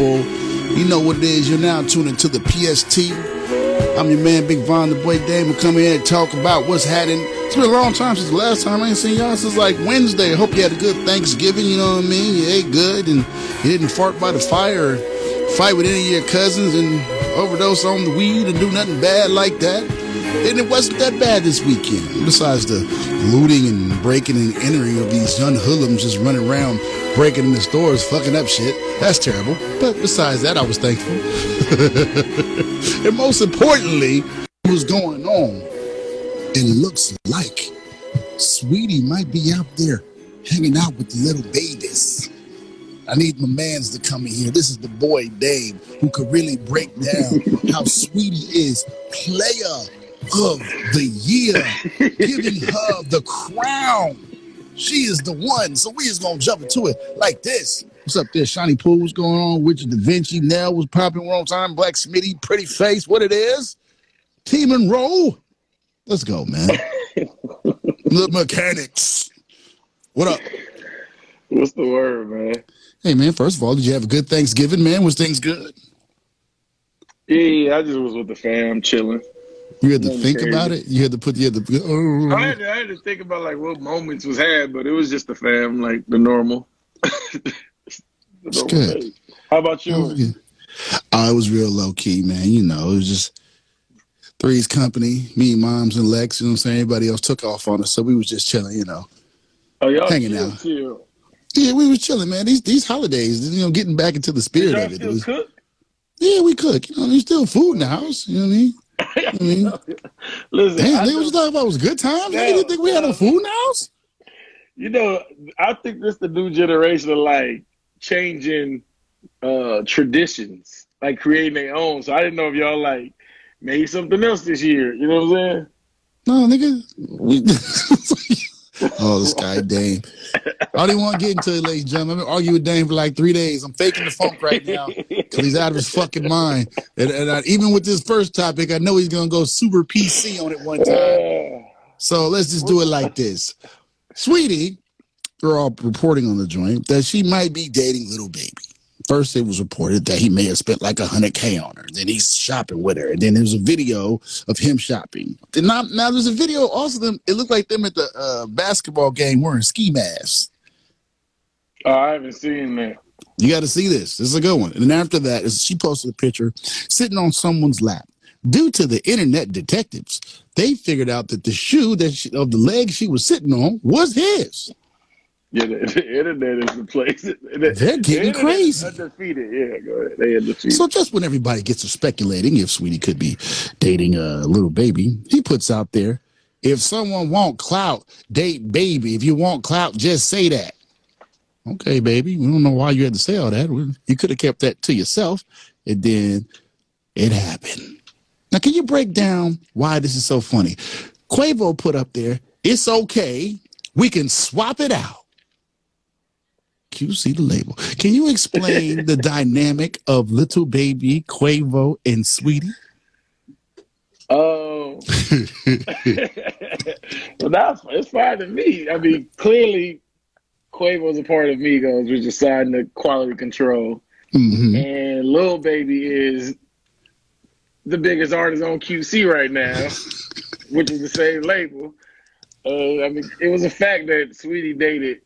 people. You know what it is. You're now tuning to the PST. I'm your man, Big Von, the boy will come here and talk about what's happening. It's been a long time since the last time I ain't seen y'all since like Wednesday. Hope you had a good Thanksgiving, you know what I mean? You ate good and you didn't fart by the fire fight with any of your cousins and overdose on the weed and do nothing bad like that. And it wasn't that bad this weekend. Besides the looting and breaking and entering of these young hoodlums just running around breaking in the stores, fucking up shit. That's terrible. But besides that, I was thankful. and most importantly, what was going on? It looks like Sweetie might be out there hanging out with the little babies. I need my mans to come in here. This is the boy Dave who could really break down how Sweetie is player of the year, giving her the crown. She is the one. So we is gonna jump into it like this. What's up there? Shiny Pool, what's going on? Richard Da Vinci, Nell was popping one time. Black Smitty, pretty face, what it is. Team and roll. Let's go, man. the mechanics. What up? What's the word, man? Hey, man. First of all, did you have a good Thanksgiving, man? Was things good? Yeah, I just was with the fam, chilling. You had to think about it. You had to put you had to. Oh. I, had to, I had to think about like what moments was had, but it was just the fam, like the normal. the normal good. How about you? Oh, yeah. oh, was real low key, man. You know, it was just three's company, me, moms, and Lex. You know what I'm saying? Everybody else took off on us, so we was just chilling. You know, oh y'all hanging chill, out. Chill. Yeah, we was chilling, man. These these holidays, you know, getting back into the spirit of it. It was? Yeah, we cook. You know, there's still food in the house. You know what I mean? I mean, listen, damn, what you talking about? It was good times. You didn't think we had no food house? You know, I think this the new generation of like changing uh traditions, like creating their own. So I didn't know if y'all like made something else this year. You know what I'm saying? No, nigga. We, oh, this guy Dame. I don't want to get into it, ladies and gentlemen. I've been arguing with Dame for like three days. I'm faking the funk right now because he's out of his fucking mind. And, and I, even with this first topic, I know he's gonna go super PC on it one time. So let's just do it like this, sweetie. We're all reporting on the joint that she might be dating little baby. First, it was reported that he may have spent like a hundred k on her. Then he's shopping with her. And then there's a video of him shopping. Then now, now there's a video also them. It looked like them at the uh, basketball game wearing ski masks. Oh, I haven't seen that. You got to see this. This is a good one. And then after that, she posted a picture sitting on someone's lap. Due to the internet detectives, they figured out that the shoe that she, of the leg she was sitting on was his. Yeah, the, the internet is the place. They're getting the crazy. Undefeated. Yeah, go ahead. They undefeated. So just when everybody gets to speculating if Sweetie could be dating a little baby, he puts out there, if someone want clout, date baby. If you want clout, just say that. Okay, baby. We don't know why you had to say all that. You could have kept that to yourself. And then it happened. Now, can you break down why this is so funny? Quavo put up there, it's okay. We can swap it out. QC the label. Can you explain the dynamic of little baby Quavo and Sweetie? Oh, well, that's it's fine to me. I mean, clearly, Quavo's a part of Migos, which is signed to Quality Control, Mhm. and Lil Baby is the biggest artist on QC right now, which is the same label. Uh, I mean, it was a fact that Sweetie dated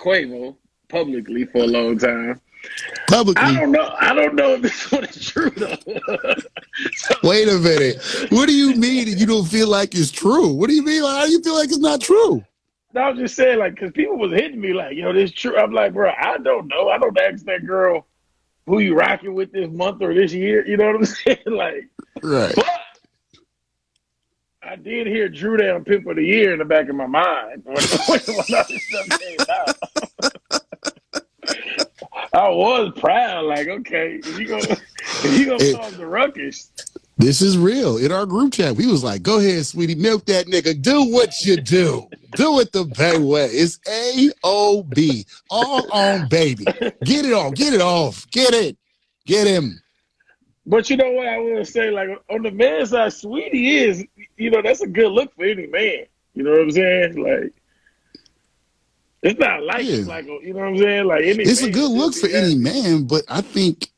Quavo publicly for a long time. Publicly. I don't know. I don't know if this one is true though. So- Wait a minute. What do you mean you don't feel like it's true? What do you mean? How do you feel like it's not true? I was just saying, like, because people was hitting me like, yo, this true. I'm like, bro, I don't know. I don't ask that girl who you rocking with this month or this year. You know what I'm saying? like, Right. but I did hear Drew Down Pimp of the Year in the back of my mind when, when, when all this stuff came out. I was proud, like, okay, if you gonna if you gonna It- cause the ruckus, This is real. In our group chat, we was like, go ahead, sweetie, milk that nigga. Do what you do. Do it the bad way. It's A-O-B. All on baby. Get it on. Get it off. Get it. Get him. But you know what I will say, like on the man side, Sweetie is, you know, that's a good look for any man. You know what I'm saying? Like, it's not like Yeah. it's like you know what I'm saying? Like any It's a good look for any man, but I think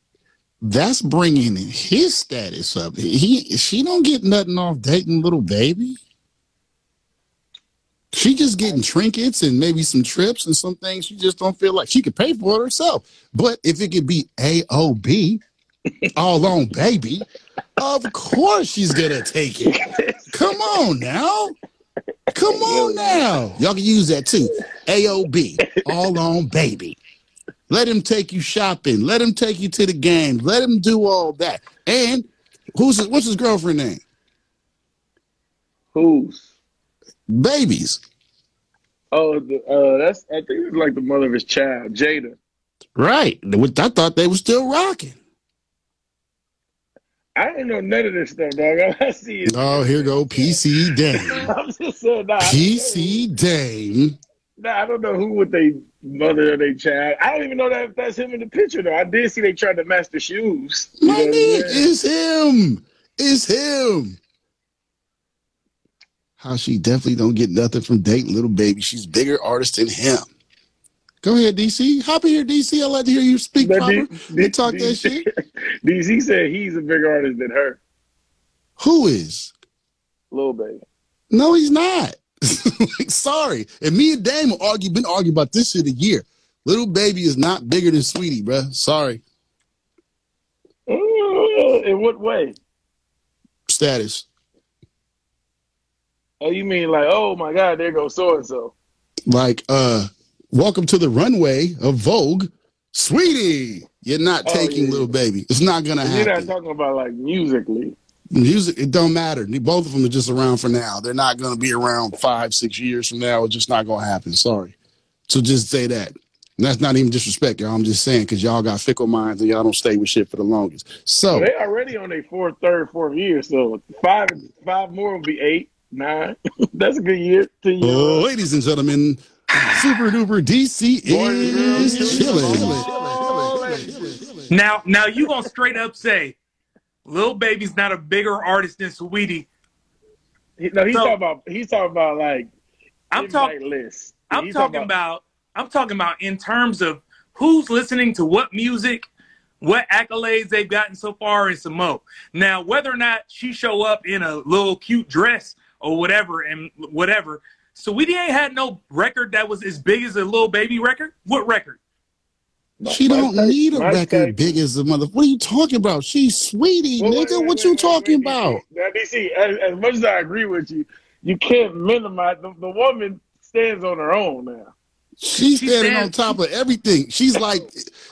that's bringing his status up. He she don't get nothing off dating little baby. She just getting trinkets and maybe some trips and some things she just don't feel like she could pay for it herself. But if it could be AOB, all on baby, of course she's gonna take it. Come on now. Come on now. Y'all can use that too. AOB, all on baby. Let him take you shopping. Let him take you to the game. Let him do all that. And who's his, what's his girlfriend name? Who's? Babies. Oh, the, uh, that's I think it's like the mother of his child, Jada. Right. I thought they were still rocking. I didn't know none of this stuff, dog. I see it. Oh, here go PC Dame. I'm just saying, nah, PC Dame. Nah, I don't know who would they mother or they child. I don't even know that if that's him in the picture though. I did see they tried to match the shoes. You My know what nigga, it's him. It's him. How she definitely don't get nothing from dating little baby. She's bigger artist than him. Go ahead, DC. Hop in here, DC. I'd like to hear you speak But proper. D- and talk D- that shit. DC said he's a bigger artist than her. Who is? Little baby. No, he's not. like, sorry. And me and Dame will argue, been arguing about this shit a year. Little baby is not bigger than Sweetie, bruh. Sorry. Uh, in what way? Status. Oh, you mean like, oh my God, there goes so and so. Like, uh, welcome to the runway of Vogue. Sweetie, you're not Oh, taking yeah. little baby. It's not gonna happen. You're not talking about like musically. Music, it don't matter. Both of them are just around for now. They're not gonna be around five, six years from now. It's just not gonna happen. Sorry. So just say that. And that's not even disrespect, y'all. I'm just saying because y'all got fickle minds and y'all don't stay with shit for the longest. So They already on their fourth, third, fourth year, so five, five more will be eight, nine. That's a good year. Ten years. Ladies and gentlemen, Super Duper DC is chilling. Now, now you gonna straight up say, "Lil Baby's not a bigger artist than Sweetie." No, he's So- talking about. He's talking about like. I'm talking. list. I'm He's talking about. I'm talking about in terms of who's listening to what music, what accolades they've gotten so far, and some more. Now, whether or not she show up in a little cute dress or whatever, and whatever, Sweetie ain't had no record that was as big as a little Baby record. What record? She Mike don't Tyson- need a record Tyson. big as a mother. What are you talking about? She's sweetie, Well, nigga. wait, what wait, you wait, talking wait, about? Now, DC, as, as much as I agree with you, you can't minimize the, the woman stands on her own now. She's She standing said- on top of everything. She's like,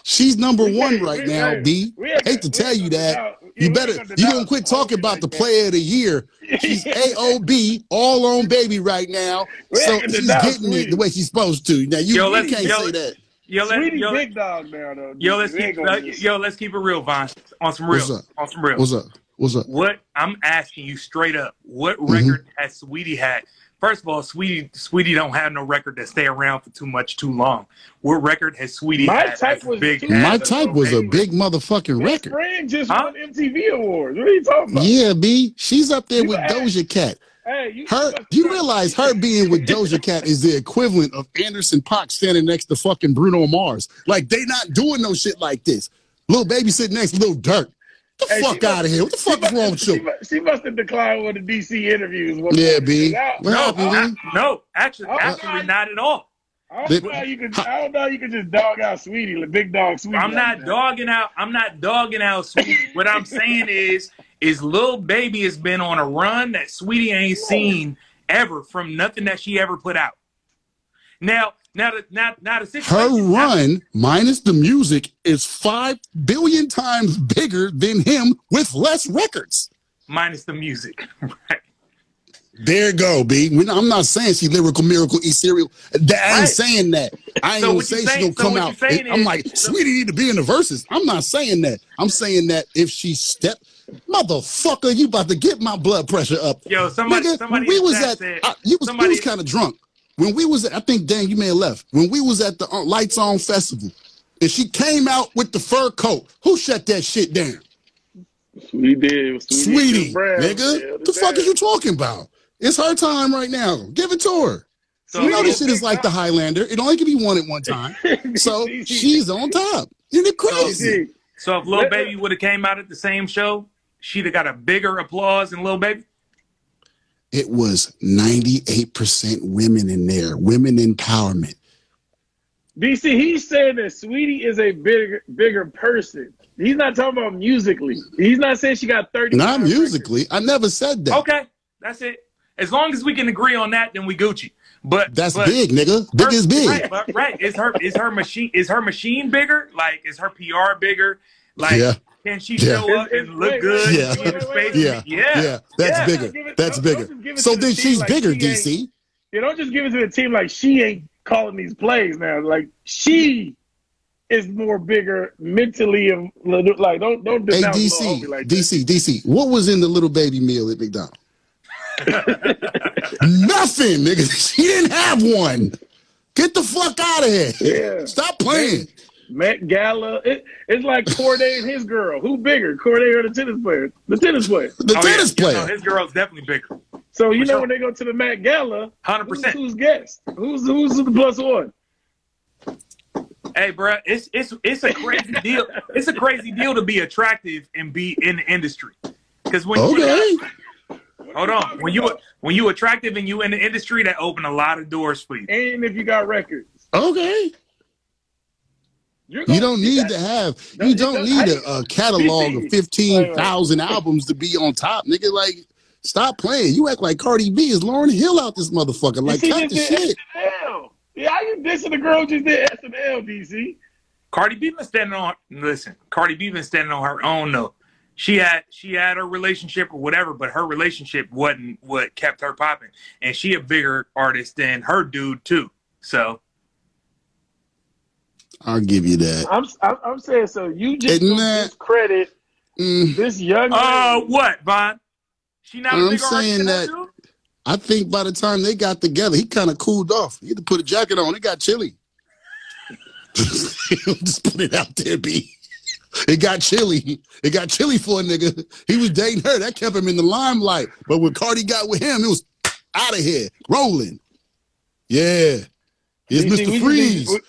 she's number one right now, hey, B. Hate to tell you that. You better, you deny gonna quit talking about the like player of the year. She's AOB, all on baby right now. So she's getting it the way she's supposed to. Now you, Yo, you can't yo, say that. Yo, let, Sweetie yo, big dog now though. yo, let's keep, uh, yo, let's keep it real, Von. On some real, What's up? on some real. What's up? What's up? What I'm asking you straight up, what Mm-hmm. record has Sweetie had? First of all, Sweetie, Sweetie don't have no record that stay around for too much, too long. What record has Sweetie My had? Type was big. too- My a type was a big motherfucking His record. friend just Huh? won MTV awards. What are you talking about? Yeah, B. She's up there You with asked- Doja Cat. Hey, you, Her, you realize her being with Doja Cat is the equivalent of Anderson Paak standing next to fucking Bruno Mars. Like they not doing no shit like this. Little baby sitting next to little Durk. Get the Hey, fuck out of here. What the fuck is must- wrong with She, you? she must have declined one of the DC interviews. one Yeah, morning. B. I, What no, happened, I, B? No, actually, Oh, actually, my- not at all. I don't know you could. I don't know you could just dog out Sweetie, the big dog Sweetie. I'm not that. dogging out. I'm not dogging out Sweetie. what I'm saying is, is little Baby has been on a run that Sweetie ain't seen ever from nothing that she ever put out. Now, now, the, now, now the situation. Her now- run, minus the music, is five billion times bigger than him with less records. minus the music. right. There you go, B. I'm not saying she lyrical miracle e serial. I ain't Right. saying that. I ain't So gonna say she saying- gonna so come out. you I'm is- like, sweetie need to be in the verses. I'm not saying that. I'm saying that if she step, motherfucker, you about to get my blood pressure up. Yo, somebody, Nigga, somebody we was at, said, I, you was, you was kind of drunk. When we was at, I think, Dan, you may have left. When we was at the uh, Lights On Festival, and she came out with the fur coat, who shut that shit down? Sweetie did. Sweetie, Sweetie, nigga. Yeah, the fuck is you talking about? It's her time right now. Give it to her. So you know Sweetie this shit is big like the. Highlander. It only can be won at one time. So she's on top. Isn't it crazy? DC, So if Lil Baby would have came out at the same show, she'd have got a bigger applause than Lil Baby. It was 98% women in there, women empowerment. DC, he's saying that Sweetie is a bigger bigger person. He's not talking about musically. He's not saying she got 30. Not musically. I never said that. Okay, that's it. As long as we can agree on that, then we Gucci. But That's but big, nigga. Big her- is big. Right, but- right. Is her is her machine is her machine bigger? Like is her PR bigger? Like Yeah. Can she Yeah. show up and look Wait, good? wait, Yeah. and be in wait, wait. Yeah. yeah, Yeah, that's Yeah. bigger. It- That's don't- don't bigger. just give it So to the then she's like bigger, she DC. You don't just give it to the team like she ain't calling these plays now. Like she is more bigger mentally and like don't don't Hey, DC, Lil Homie like that. DC, DC. What was in the little baby meal at McDonald's? Nothing, nigga. She didn't have one. Get the fuck out of here. Yeah. Stop playing. Met Gala. It, it's like Cordae and his girl. Who bigger, Cordae or the tennis player? The tennis player. The Oh, tennis yeah. player. No, his girl's definitely bigger. So you For know sure. when they go to the Met Gala, Hundred who's, percent. who's guest? Who's who's the plus one? Hey, bruh, it's it's it's a crazy deal. It's a crazy deal to be attractive and be in the industry. Because when you Okay. hold on, when you when you attractive and you in the industry, that open a lot of doors for you. And if you got records, Okay. You're You don't need that. to have. No, You it don't does- need a, catalog of fifteen thousand Wait, wait. albums to be on top, nigga. Like, stop playing. You act like Cardi B is Lauryn Hill out this motherfucker. Like, she cut the shit. SNL. Yeah, how you dissing the girl just did SNL, DC? Cardi B been standing on. Listen, Cardi B been standing on her own though. She had she had her relationship or whatever, but her relationship wasn't what kept her popping. And she a bigger artist than her dude too. So I'll give you that. I'm I'm, I'm saying so. You just Isn't that- discredit Mm, this young. Uh, lady. what, Von? She not a I'm big artist saying that- her? I think by the time they got together, he kind of cooled off. He had to put a jacket on. It got chilly. Just put it out there, B. It got chilly. It got chilly for a nigga. He was dating her. That kept him in the limelight. But when Cardi got with him, it was out of here, rolling. Yeah. Here's DC, we Mr. Freeze.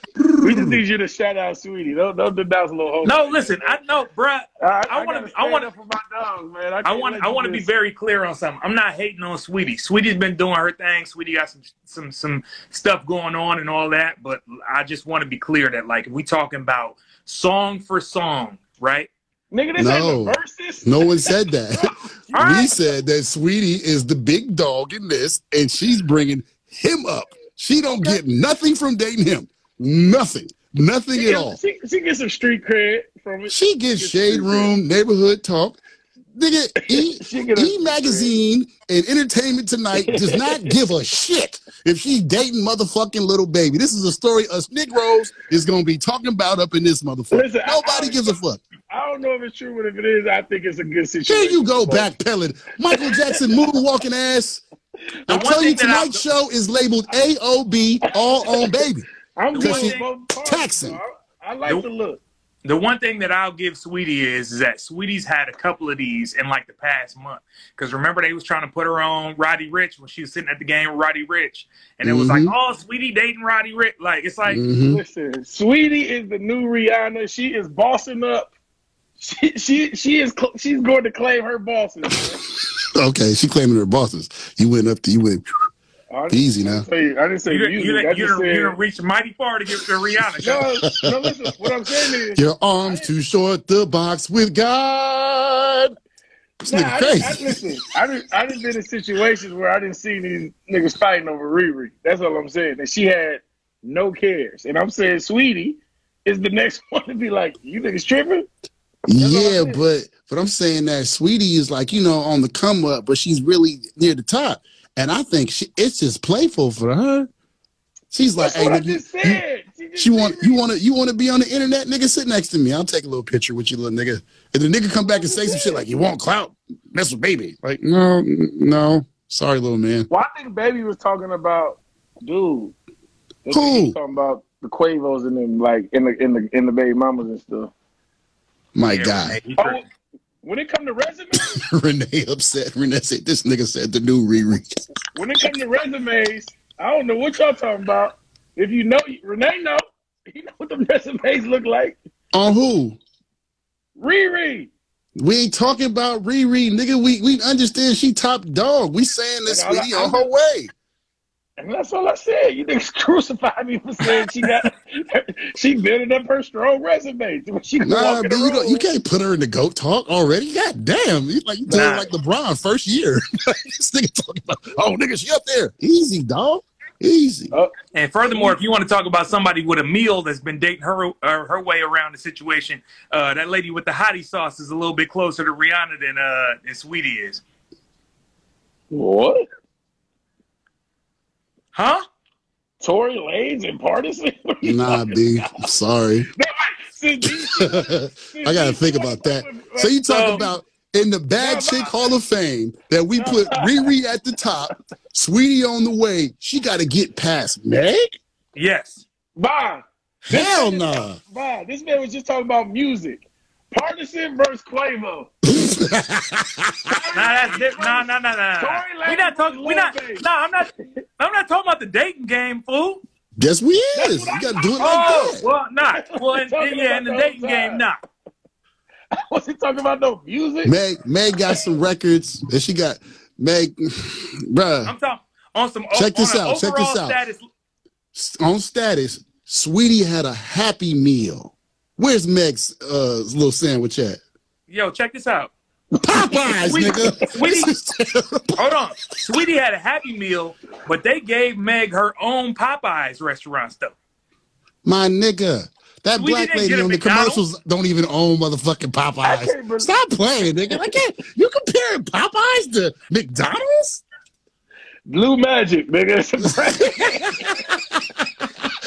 Need- We, we just need you to shout out, sweetie. Don't don't denounce little hope. No, listen, I know, bruh. I, I wanna- I wanna- for my dogs, man. I, I want I want to be very clear on something. I'm not hating on Sweetie. Sweetie's been doing her thing. Sweetie got some some some stuff going on and all that, but I just want to be clear that like if we talking about song for song, right? nigga. This No. ain't the verses. No one said that. All we right. said that Sweetie is the big dog in this, and she's bringing him up. She don't get nothing from dating him. Nothing. Nothing She at gets, all. she, she gets some street cred from it. She gets Gets shade street room, neighborhood talk. Nigga, E, She get a e magazine and Entertainment Tonight does not give a shit if she's dating motherfucking little baby. This is a story us Negroes is gonna be talking about up in this motherfucker. Listen, I- Nobody I- gives a fuck. I don't know if it's true, but if it is, I think it's a good situation. Here you go, for both. backpedaling. Michael Jackson moonwalking ass. I one tell you, thing I- tonight's show is labeled AOB, all on baby. I'm The good one with thing- both parties, taxing. I, I like The- the look. The one thing that I'll give Sweetie is, is that Sweetie's had a couple of these in like the past month. Because remember they was trying to put her on Roddy Ricch when she was sitting at the game with Roddy Ricch, and it was like, Mhm. oh, Sweetie dating Roddy Ricch. Like it's like Mhm. Listen, Sweetie is the new Rihanna. She is bossing up. She she she is cl- she's going to claim her bosses. Okay, she claiming her bosses. You went up to you went I didn't easy now. say, I didn't say you didn't music. you I didn't you just didn't- you said didn't reach mighty far to get to Rihanna. no, no. Listen, what I'm saying is, Your arms too short, the box with God. This nah, nigga I, didn't- I, listen, I didn't I didn't been in situations where I didn't see these niggas fighting over Riri. That's all I'm saying. And she had no cares. And I'm saying, Sweetie is the next one to be like, you niggas tripping? Yeah, but but I'm saying that Sweetie is like you know on the come up, but she's really near the top, and I think she, it's just playful for her. She's like, That's hey, I nigga, just you, said. She, she want you want to you want to be on the internet, nigga. Sit next to me. I'll take a little picture with you, little nigga. And the nigga come back and say some shit like, "You want clout? Mess with baby." Like, no, no, sorry, little man. Well, I think Baby was talking about, dude. Who? what talking about the Quavos and them, like in the in the in the baby mamas and stuff. My Yeah, God, Renee, he Oh, tripping. When it come to resumes, Renee upset. Renee said, "This nigga said the new Riri." when it come to resumes, I don't know what y'all talking about. If you know, Renee know, You know what the resumes look like. On who? Riri. We ain't talking about Riri, nigga. We we understand she top dog. We saying this sweetie on her way. And that's all I said. You niggas crucified me for saying she got she building up her strong resume. She can Nah, walk in but the you don't, you can't put her in the goat talk already. God damn, you like you doing Nah. like LeBron first year. this nigga talking about, oh nigga, she up there. Easy, dog. Easy. And furthermore, if you want to talk about somebody with a meal that's been dating her uh, her way around the situation, uh, that lady with the hottie sauce is a little bit closer to Rihanna than uh than Sweetie is. What? Huh? Tory Lanez and Pardison? Nah, B. Sorry. Since DC I gotta think about that. So you talk So- about in the bad chick hall of fame that we put Riri at the top, Sweetie on the way. She got to get past Meg. Yes. Bye. Hell nah. Bye. This man was just talking about music. Pardison versus Quavo. Nah, that's di- nah, nah, nah, nah. Tory nah. We not talking. We not. Lil Baby. Nah, I'm not. I'm not talking about the dating game, fool. Yes, we That's is. You got to do it like Oh, that. well, not. Well, in, Talking yeah, in the dating whole game, time. nah. Was he talking about no music? Meg, Meg got some records and she got. Meg, bruh, I'm talking on some. Check this out, check this out. Status, on status, Sweetie had a happy meal. Where's Meg's uh, little sandwich at? yo, check this out. Popeyes, Sweetie- nigga. Sweetie- This is terrible. Hold on. Sweetie had a Happy Meal, but they gave Meg her own Popeyes restaurant stuff. My nigga. That Sweetie black lady on the McDonald's? commercials don't even own motherfucking Popeyes. Stop playing, nigga. I can't. You comparing Popeyes to McDonald's? Blue Magic, nigga.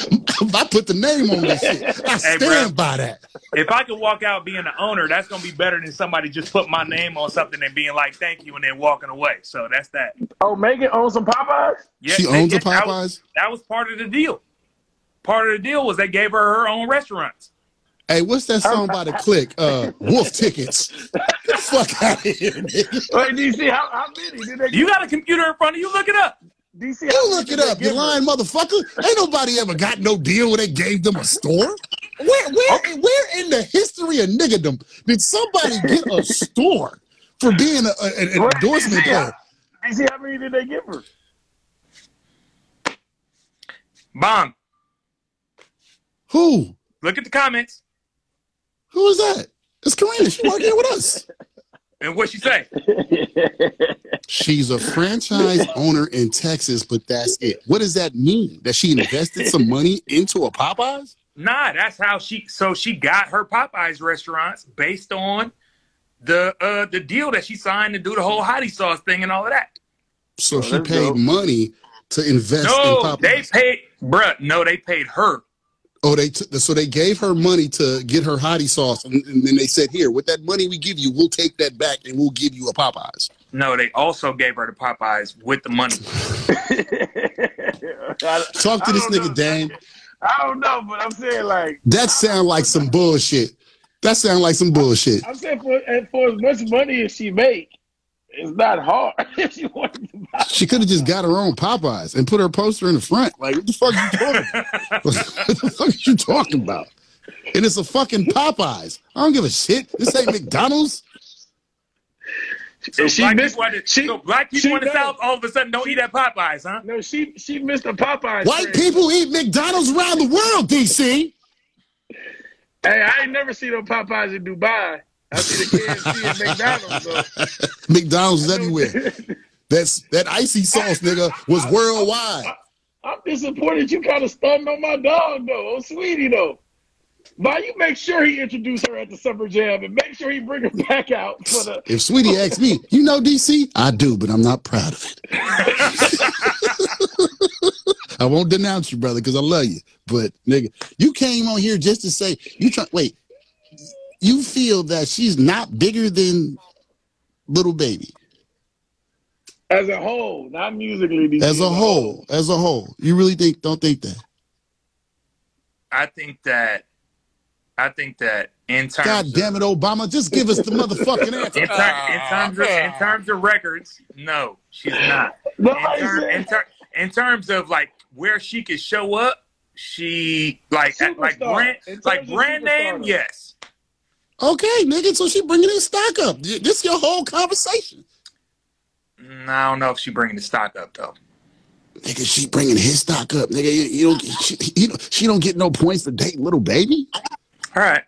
It's. I put the name on this shit. I Hey, stand bruh. by that. If I could walk out being the owner, that's gonna be better than somebody just put my name on something and being like, "Thank you," and then walking away. So that's that. oh, Megan owns some Popeyes? Yeah, she owns a yeah, that was- Popeyes. That was part of the deal. Part of the deal was they gave her her own restaurants. Hey, what's that song by the click? Uh, Wolf Tickets. The fuck out of here, nigga. Wait, DC, how, how many did they You got a computer in front of you? Look it up. DC, You look it up, you give lying motherfucker. Ain't nobody ever got no deal where they gave them a store. Where, where, where in the history of niggerdom did somebody get a store for being a, a- an Wait, endorsement DC, player? how- DC, how many did they give her? Bomb. Who? Look at the comments Who is that? It's Karina. She working here with us. and what she say. She's a franchise owner in Texas, but that's it. What does that mean? That she invested some money into a Popeyes? Nah, that's how she. So she got her Popeyes restaurants based on the uh the deal that she signed to do the whole hottie sauce thing and all of that. So Oh, she paid dope. money to invest in No, Popeyes. they paid, bruh. No, they paid her. Oh, they t- so they gave her money to get her hottie sauce, and, and then they said, "Here, with that money we give you, we'll take that back and we'll give you a Popeyes." No, they also gave her the Popeyes with the money. Talk to I this nigga, know. Dan. I don't know, but I'm saying like That sound like some bullshit. That sound like some bullshit. I'm saying for and for as much money as she make, it's not hard if she wanted to buy. She could have just got her own Popeyes and put her poster in the front. Like, what the fuck you talking about? what the fuck are you talking about? And it's a fucking Popeyes. I don't give a shit. This ain't McDonald's. So And she black missed- people, the, she- so black she people in the knows. South all of a sudden don't eat at Popeyes, huh? No, she she missed a Popeyes. White trend. people eat McDonald's around the world, DC. Hey, I ain't never seen no Popeyes in Dubai. I see the KFC and McDonald's. So. McDonald's is everywhere. That's that icy sauce, nigga, was worldwide. I'm disappointed you kind of stunned on my dog though, oh sweetie though. Why you make sure he introduce her at the summer jam and make sure he bring her back out for the If Sweetie asks me, you know DC? I do, but I'm not proud of it. I won't denounce you, brother, because I love you. But nigga, you came on here just to say you try wait. You feel that she's not bigger than little baby. as a whole, not musically. DC, As a whole. As a whole. You really think don't think that. I think that I think that in terms God damn it, Obama, just give us the motherfucking answer. in, ter- in terms of in terms of records, no, she's not. No, In, ter- in, ter- in terms of like where she could show up, she like like brand like brand name, yes. Okay, nigga. So she bringing his stock up. This your whole conversation. I don't know if she bringing the stock up though. Nigga, she bringing his stock up. Nigga, you, you don't. She, you, she don't get no points to date little baby. All right.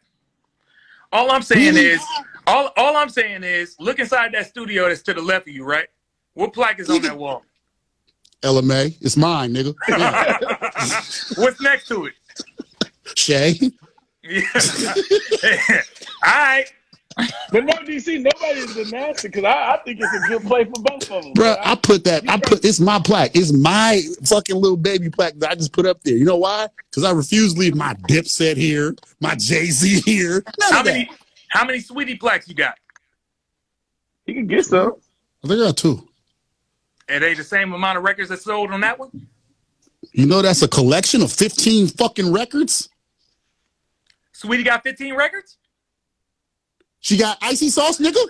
All I'm saying is, all all I'm saying is, look inside that studio that's to the left of you, right? What plaque is on that wall? LMA, it's mine, nigga. What's next to it? Shay. Yeah. all right. But no, DC, nobody's denounced it because I, I think it's a good play for both of them. Bro, I put that. I put it's my plaque. It's my fucking little baby plaque that I just put up there. You know why? Because I refuse to leave my Dipset here, my Jay Z here. None How of that. many how many sweetie plaques you got? You can get some. I think I got two. Are they the same amount of records that sold on that one? You know that's a collection of fifteen fucking records. Sweetie got 15 records? She got icy sauce, nigga.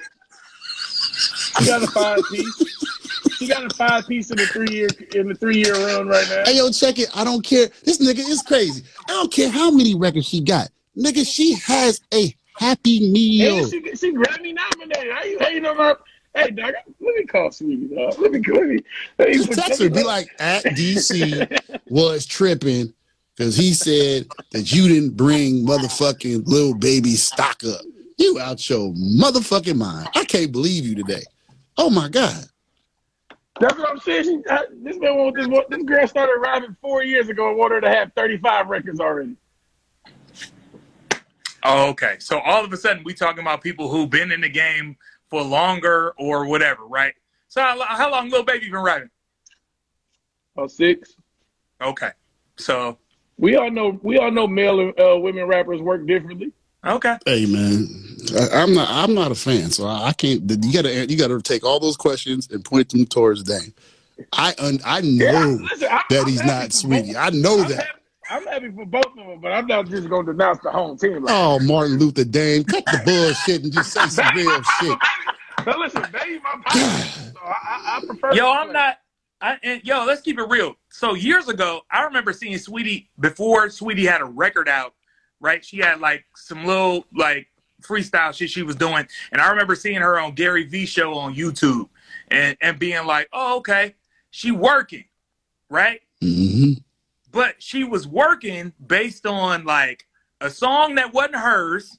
She got a five piece. He got a five piece in the three year in the three year run right now. Hey yo, check it. I don't care. This nigga is crazy. I don't care how many records she got. Nigga, she has a happy meal. And she she Grammy nominated. How you hating on her? Hey, dog, let me call Sweetie. Dog. Let me let me. Let me Just text her, be like, at DC was tripping because he said that you didn't bring motherfucking little baby stock up. You out your motherfucking mind. I can't believe you today. Oh my God. That's what I'm saying. She, I, this man want this. This girl started rapping four years ago and wanted her to have 35 records already. Oh, okay. So all of a sudden, we talking about people who've been in the game for longer or whatever, right? So how, how long little Baby been rapping? Oh, six. Okay. So We all know. We all know male and uh, women rappers work differently. okay. Hey man, I, I'm not. I'm not a fan, so I, I can't. You gotta. You gotta take all those questions and point them towards Dame. I un, I know listen, I- that I'm he's not sweetie. I know I'm that. happy, I'm happy for both of them, but I'm not just going to denounce the home team. Like, Oh, Martin Luther Dame, cut the bullshit and just say some real shit. But listen, they my partner, so I, I, I prefer. Yo, I'm not. I, and yo, let's keep it real. So years ago, I remember seeing Sweetie before Sweetie had a record out. Right, she had like some little like freestyle shit she was doing, and I remember seeing her on Gary Vee show on YouTube, and and being like, oh okay, she working, right? hmm but she was working based on like a song that wasn't hers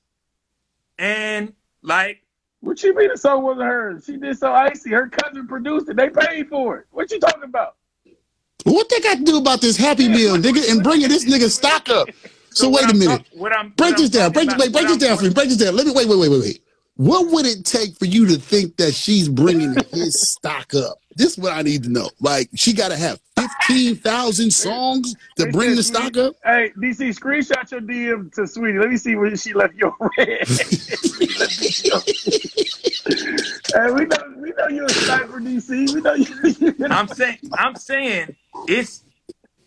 and like What you mean the song wasn't hers? She did so icy. Her cousin produced it. They paid for it. What you talking about? What they got to do about this Happy Meal, nigga, and bringing this nigga stock up? So, what wait a I'm minute. what I'm Break what this I'm down. Break, talking wait, break about- this down for me. Break this down. Let me wait, wait, wait, wait, wait. What would it take for you to think that she's bringing his stock up? This is what I need to know. Like, she got to have fifteen thousand songs to They bring said the stock up. Hey, DC, screenshot your DM to Sweetie. Let me see where she left your red. hey, we know we know you're a sniper, DC. We know you. I'm saying I'm saying it's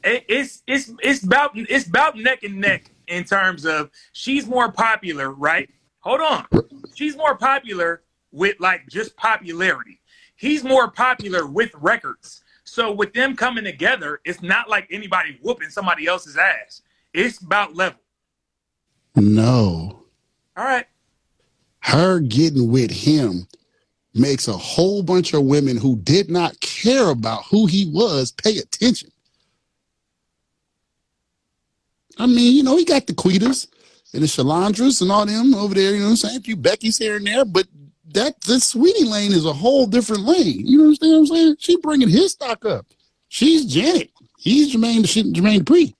it's it's it's about it's about neck and neck in terms of she's more popular, right? Hold on. She's more popular with like just popularity. He's more popular with records. So with them coming together, it's not like anybody whooping somebody else's ass. It's about level. No, All right. her getting with him makes a whole bunch of women who did not care about who he was pay attention. I mean, you know, he got the Quetas and the Shalandras and all them over there, you know what I'm saying? A few Becky's here and there, but that the Sweetie lane is a whole different lane. You understand what I'm saying? She bringing his stock up. She's Janet. He's Jermaine, Jermaine Dupri.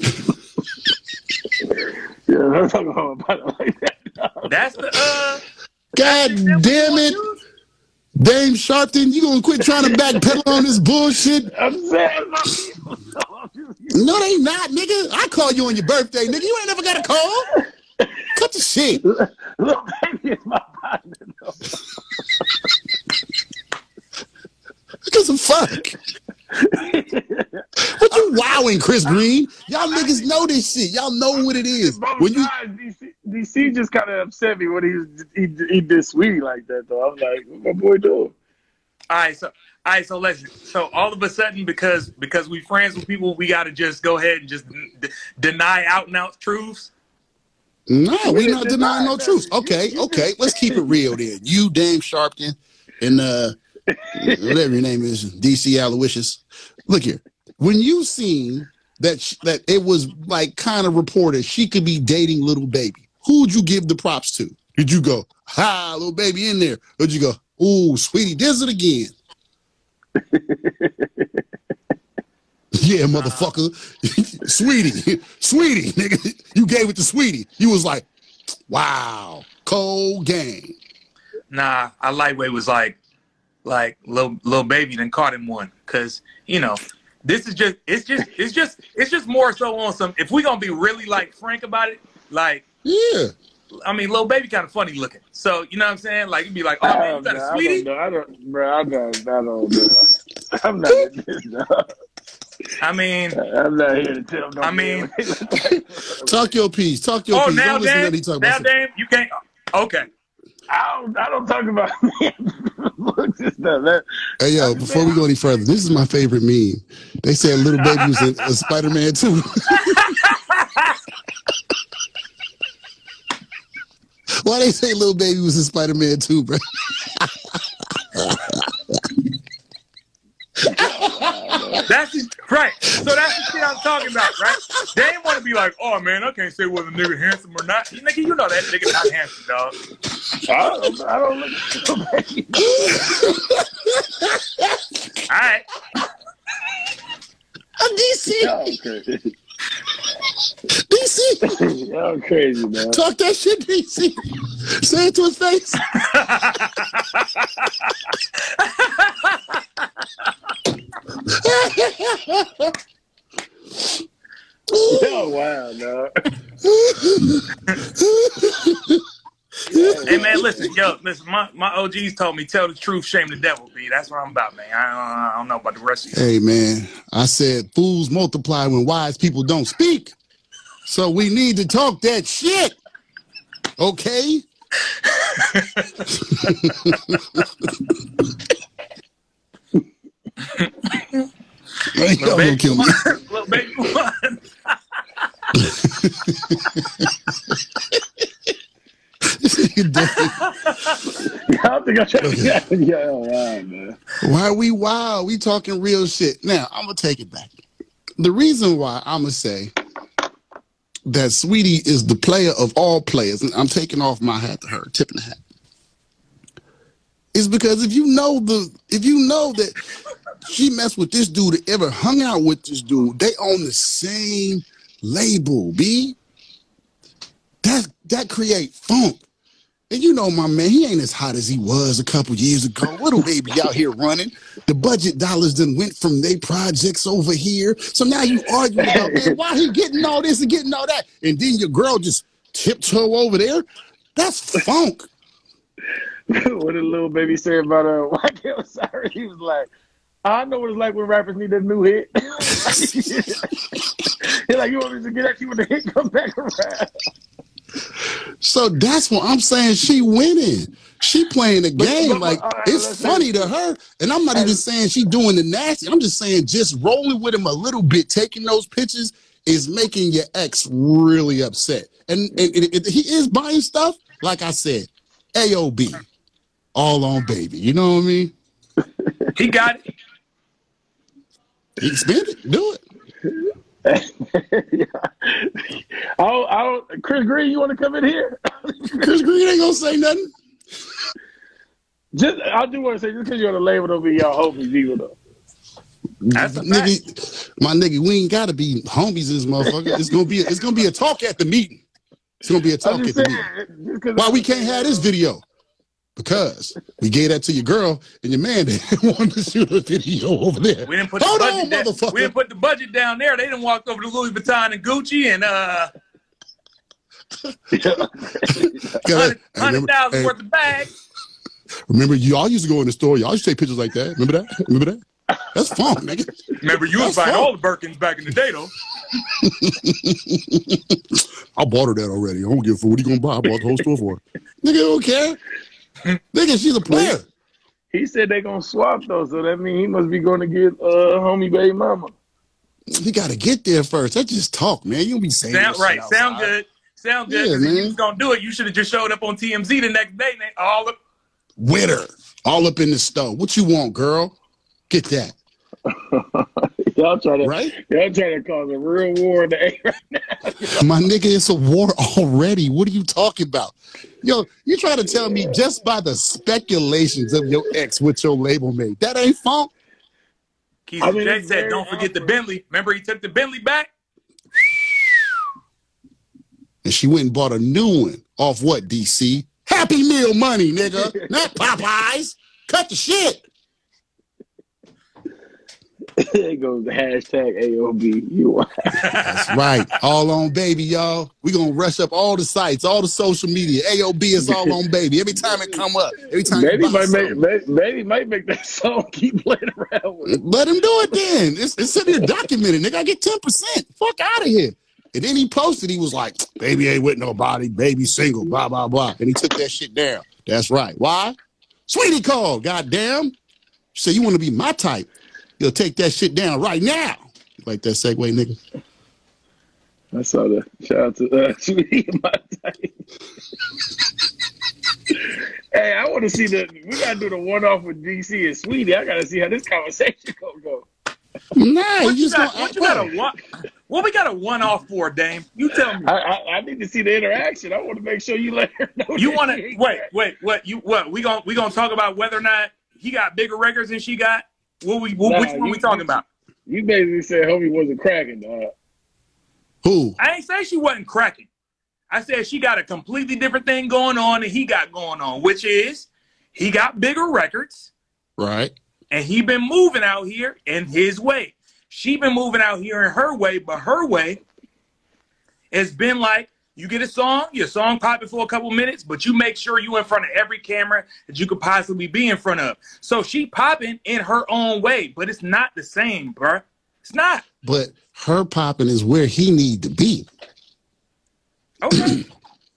Yeah, I'm talking about it like that. That's the uh God damn it. Dame Sharpton, you gonna quit trying to backpedal on this bullshit? I'm saying. No, they not, nigga. I call you on your birthday, nigga. You ain't never got a call. Cut the shit. Little baby is my partner. though. Because of fuck. What you wowing, Chris Green? Y'all niggas know this shit. Y'all know what it is. Both When you DC, DC just kind of upset me when he was he, he did sweetie like that though. I'm like, what my boy doing? All right, so all right, so listen. So all of a sudden, because because we friends with people, we got to just go ahead and just d- deny out and out truths. No, we're not denying no truth. Okay, okay, let's keep it real then. You, Dame Sharpton, and uh, whatever your name is, DC Aloysius. Look here. When you seen that sh- that it was like kind of reported she could be dating little baby, who would you give the props to? Did you go, ha, little baby in there? Or did you go, ooh, sweetie, does it again? yeah, motherfucker. sweetie, sweetie, nigga. You gave it to sweetie. You was like, wow, cold game. Nah, I lightweight was like, like little little baby then caught him one, cause you know, this is just it's just it's just it's just more so on some. If we gonna be really like frank about it, like Yeah. I mean, little baby kind of funny looking. So you know what I'm saying? Like you'd be like, oh man, you got a sweetie. I don't, bro. I don't, I don't, uh, I'm not in this, dog. I mean, I'm not here to tell no I mean- Talk your piece. Talk your oh piece. now Don't listen to Dame, what he talk now about. Dame, you can't. Okay, I don't, I don't talk about looks and stuff. That, Hey yo, before we go any further, this is my favorite meme. They said little baby was in a Spider-Man too. Why they say little baby was in Spider-Man too, bro? that's just, right. So that's the shit I'm talking about, right? They didn't want to be like, oh man, I can't say whether a nigga handsome or not. Nigga, you know that nigga not handsome, dog. I don't, I don't look so bad. All right. DC, Y'all. DC, Y'all crazy, man. talk that shit, DC. Say it to his face. Y'all wild, dog. Hey man, listen, yo, listen. My, my OGs told me, tell the truth, shame the devil. B. That's what I'm about, man. I don't, I don't know about the rest of you. Hey man, I said fools multiply when wise people don't speak. So we need to talk that shit. Okay? Hey, y'all gonna kill me. Little baby one. Y'all think I'm trying to get Y'all wild, man. why we wild? We talking real shit. Now I'm gonna take it back. The reason why I'm gonna say that Sweetie is the player of all players, and I'm taking off my hat to her, tipping the hat, is because if you know the if you know that she messed with this dude ever hung out with this dude, they own the same label, B. That that create funk. And you know my man, he ain't as hot as he was a couple years ago. Little baby out here running. The budget dollars done went from they projects over here. So now you arguing about man, why he getting all this and getting all that? And then your girl just tiptoe over there. That's funk. what did little baby say about uh why can't sorry? He was like, I know what it's like when rappers need a new hit. He's like, you want me to get at you when the hit come back around? So that's what I'm saying. She winning. She playing the game but- like all right, it's funny to her, and I'm not even saying she doing the nasty. I'm just saying just rolling with him a little bit, taking those pictures is making your ex really upset. And, and, and- and he is buying stuff. Like I said, AOB, all on baby. You know what I mean? He got it. He spend it, do it. yeah. I don't, I don't, Chris Green, you want to come in here? Chris Green ain't gonna say nothing. just, I do want to say, just because you're on the label, don't be y'all hoping people though. That's a nigga, my nigga, we ain't gotta be homies this motherfucker. It's gonna be it's gonna be a talk at the meeting. It's gonna be a talk at just the meeting. Why we can't have uh, this video? Because we gave that to your girl and your man didn't want to shoot a video over there. We didn't put Hold the on, budget down. motherfucker. We didn't put the budget down there. They didn't walk over to Louis Vuitton and Gucci and uh Cause I- hundred I hundred remember, thousand hey, worth of bags. remember, y'all used to go in the store. Y'all used to take pictures like that. Remember that? Remember that? That's fun, nigga. Remember, you was buying all the Birkins back in the day, though. I bought her that already. I don't give a fuck. What are you gonna buy? I bought the whole store for her. Nigga don't care. Nigga, she's a player. He said they gonna swap though, so that means he must be going to get uh homie baby mama. He gotta get there first. That's just talk, man. You don't be saying Sound that shit right. Sound outside. good. Sound good. Yeah, 'cause if you man. was gonna do it, you should have just showed up on TMZ the next day. And they- all of, With her, all up in the stove. What you want, girl? Get that y'all trying to right, y'all trying to cause a real war in the A right now. my nigga. It's a war already. What are you talking about? Yo, you trying to tell me just by the speculations of your ex with your label mate that ain't funk? Keith I mean, J it's said, "Don't forget the awkward. Bentley." Remember, he took the Bentley back. And she went and bought a new one off what DC? Happy Meal money, nigga, not Popeyes. Cut the shit. It goes the hashtag AOB. You That's right. All on baby, y'all. We gonna rush up all the sites, all the social media. AOB is all on baby. Every time it come up, every time Maybe might make something. may- maybe might make that song keep playing around with. it. Let him do it then. It's, it's in here documented. Nigga, I get 10%. Fuck out of here. And then he posted, he was like, baby ain't with nobody, baby single, blah, blah, blah. And he took that shit down. That's right. Why? Saweetie called, goddamn. She said, you want to be my type? You'll take that shit down right now. Like that segue, nigga. I saw the shout out to uh, Saweetie in my type. hey, I want to see the. We gotta do the one off with DC and Saweetie. I gotta see how this conversation gonna go. Nah, What you you just got? gonna What you got a one? What we got a one off for, Dame? You tell me. I, I, I need to see the interaction. I want to make sure you let her know. You want to wait? Wait? What? You what? We gonna we gonna talk about whether or not he got bigger records than she got? What we? What, Nah, which one you- we talking you- about? You basically said homie wasn't cracking, dog. Who? I ain't say she wasn't cracking. I said she got a completely different thing going on than he got going on, which is he got bigger records Right. and he been moving out here in his way. She been moving out here in her way, but her way has been like you get a song, your song popping for a couple minutes, but you make sure you in front of every camera that you could possibly be in front of. So she popping in her own way, but it's not the same, bruh. It's not. But her popping is where he need to be. Okay.